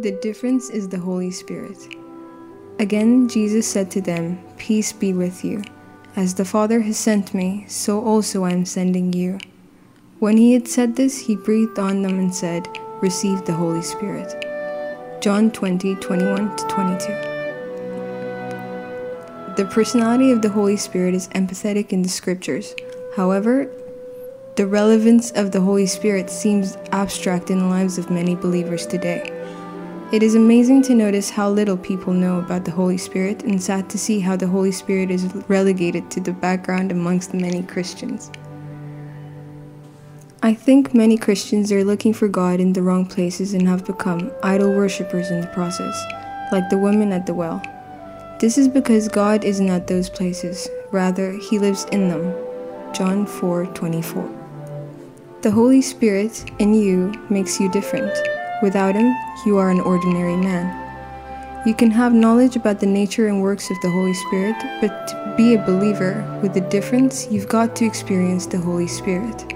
The difference is the Holy Spirit. Again, Jesus said to them, Peace be with you. As the Father has sent me, so also I am sending you. When he had said this, he breathed on them and said, Receive the Holy Spirit. John 20, 21 to 22. The personality of the Holy Spirit is empathetic in the scriptures. However, the relevance of the Holy Spirit seems abstract in the lives of many believers today. It is amazing to notice how little people know about the Holy Spirit and sad to see how the Holy Spirit is relegated to the background amongst many Christians. I think many Christians are looking for God in the wrong places and have become idol worshippers in the process, like the woman at the well. This is because God isn't at those places, rather, He lives in them. John 4 24. The Holy Spirit in you makes you different. Without Him, you are an ordinary man. You can have knowledge about the nature and works of the Holy Spirit, but to be a believer with a difference, you've got to experience the Holy Spirit.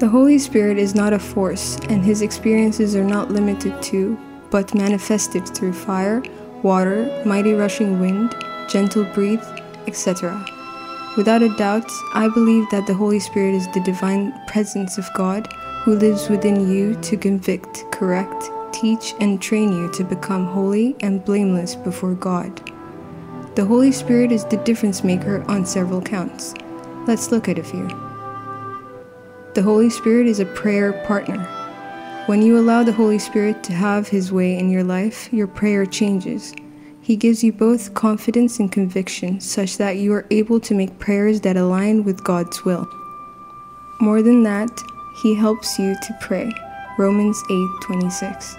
The Holy Spirit is not a force, and His experiences are not limited to, but manifested through fire, water, mighty rushing wind, gentle breeze, etc. Without a doubt, I believe that the Holy Spirit is the divine presence of God who lives within you to convict, correct, teach, and train you to become holy and blameless before God. The Holy Spirit is the difference maker on several counts. Let's look at a few. The Holy Spirit is a prayer partner. When you allow the Holy Spirit to have His way in your life, your prayer changes. He gives you both confidence and conviction, such that you are able to make prayers that align with God's will. More than that, he helps you to pray. Romans 8:26.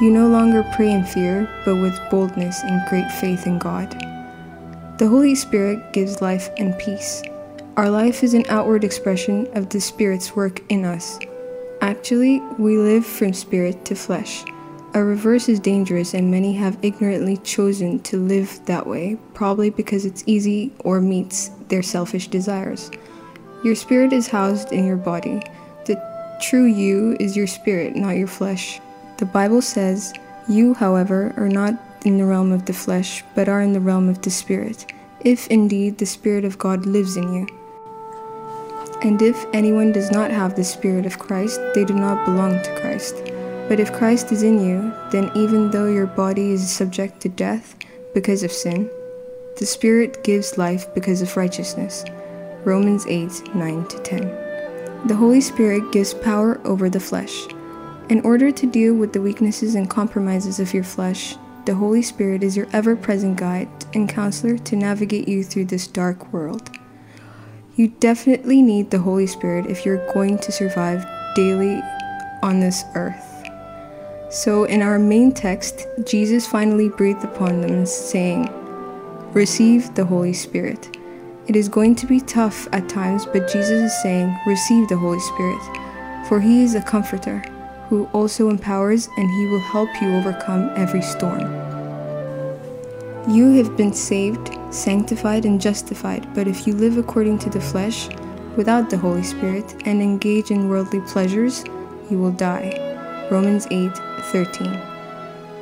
You no longer pray in fear, but with boldness and great faith in God. The Holy Spirit gives life and peace. Our life is an outward expression of the Spirit's work in us. Actually, we live from spirit to flesh. A reverse is dangerous, and many have ignorantly chosen to live that way, probably because it's easy or meets their selfish desires. Your spirit is housed in your body. True you is your spirit, not your flesh. The Bible says, You, however, are not in the realm of the flesh, but are in the realm of the spirit, if indeed the Spirit of God lives in you. And if anyone does not have the Spirit of Christ, they do not belong to Christ. But if Christ is in you, then even though your body is subject to death because of sin, the Spirit gives life because of righteousness. Romans 8 9 10. The Holy Spirit gives power over the flesh. In order to deal with the weaknesses and compromises of your flesh, the Holy Spirit is your ever present guide and counselor to navigate you through this dark world. You definitely need the Holy Spirit if you're going to survive daily on this earth. So, in our main text, Jesus finally breathed upon them, saying, Receive the Holy Spirit. It is going to be tough at times, but Jesus is saying, Receive the Holy Spirit, for He is a comforter who also empowers and He will help you overcome every storm. You have been saved, sanctified, and justified, but if you live according to the flesh, without the Holy Spirit, and engage in worldly pleasures, you will die. Romans 8 13.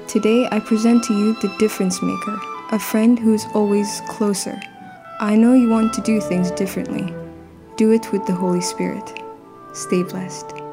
Today I present to you the difference maker, a friend who is always closer I know you want to do things differently. Do it with the Holy Spirit. Stay blessed.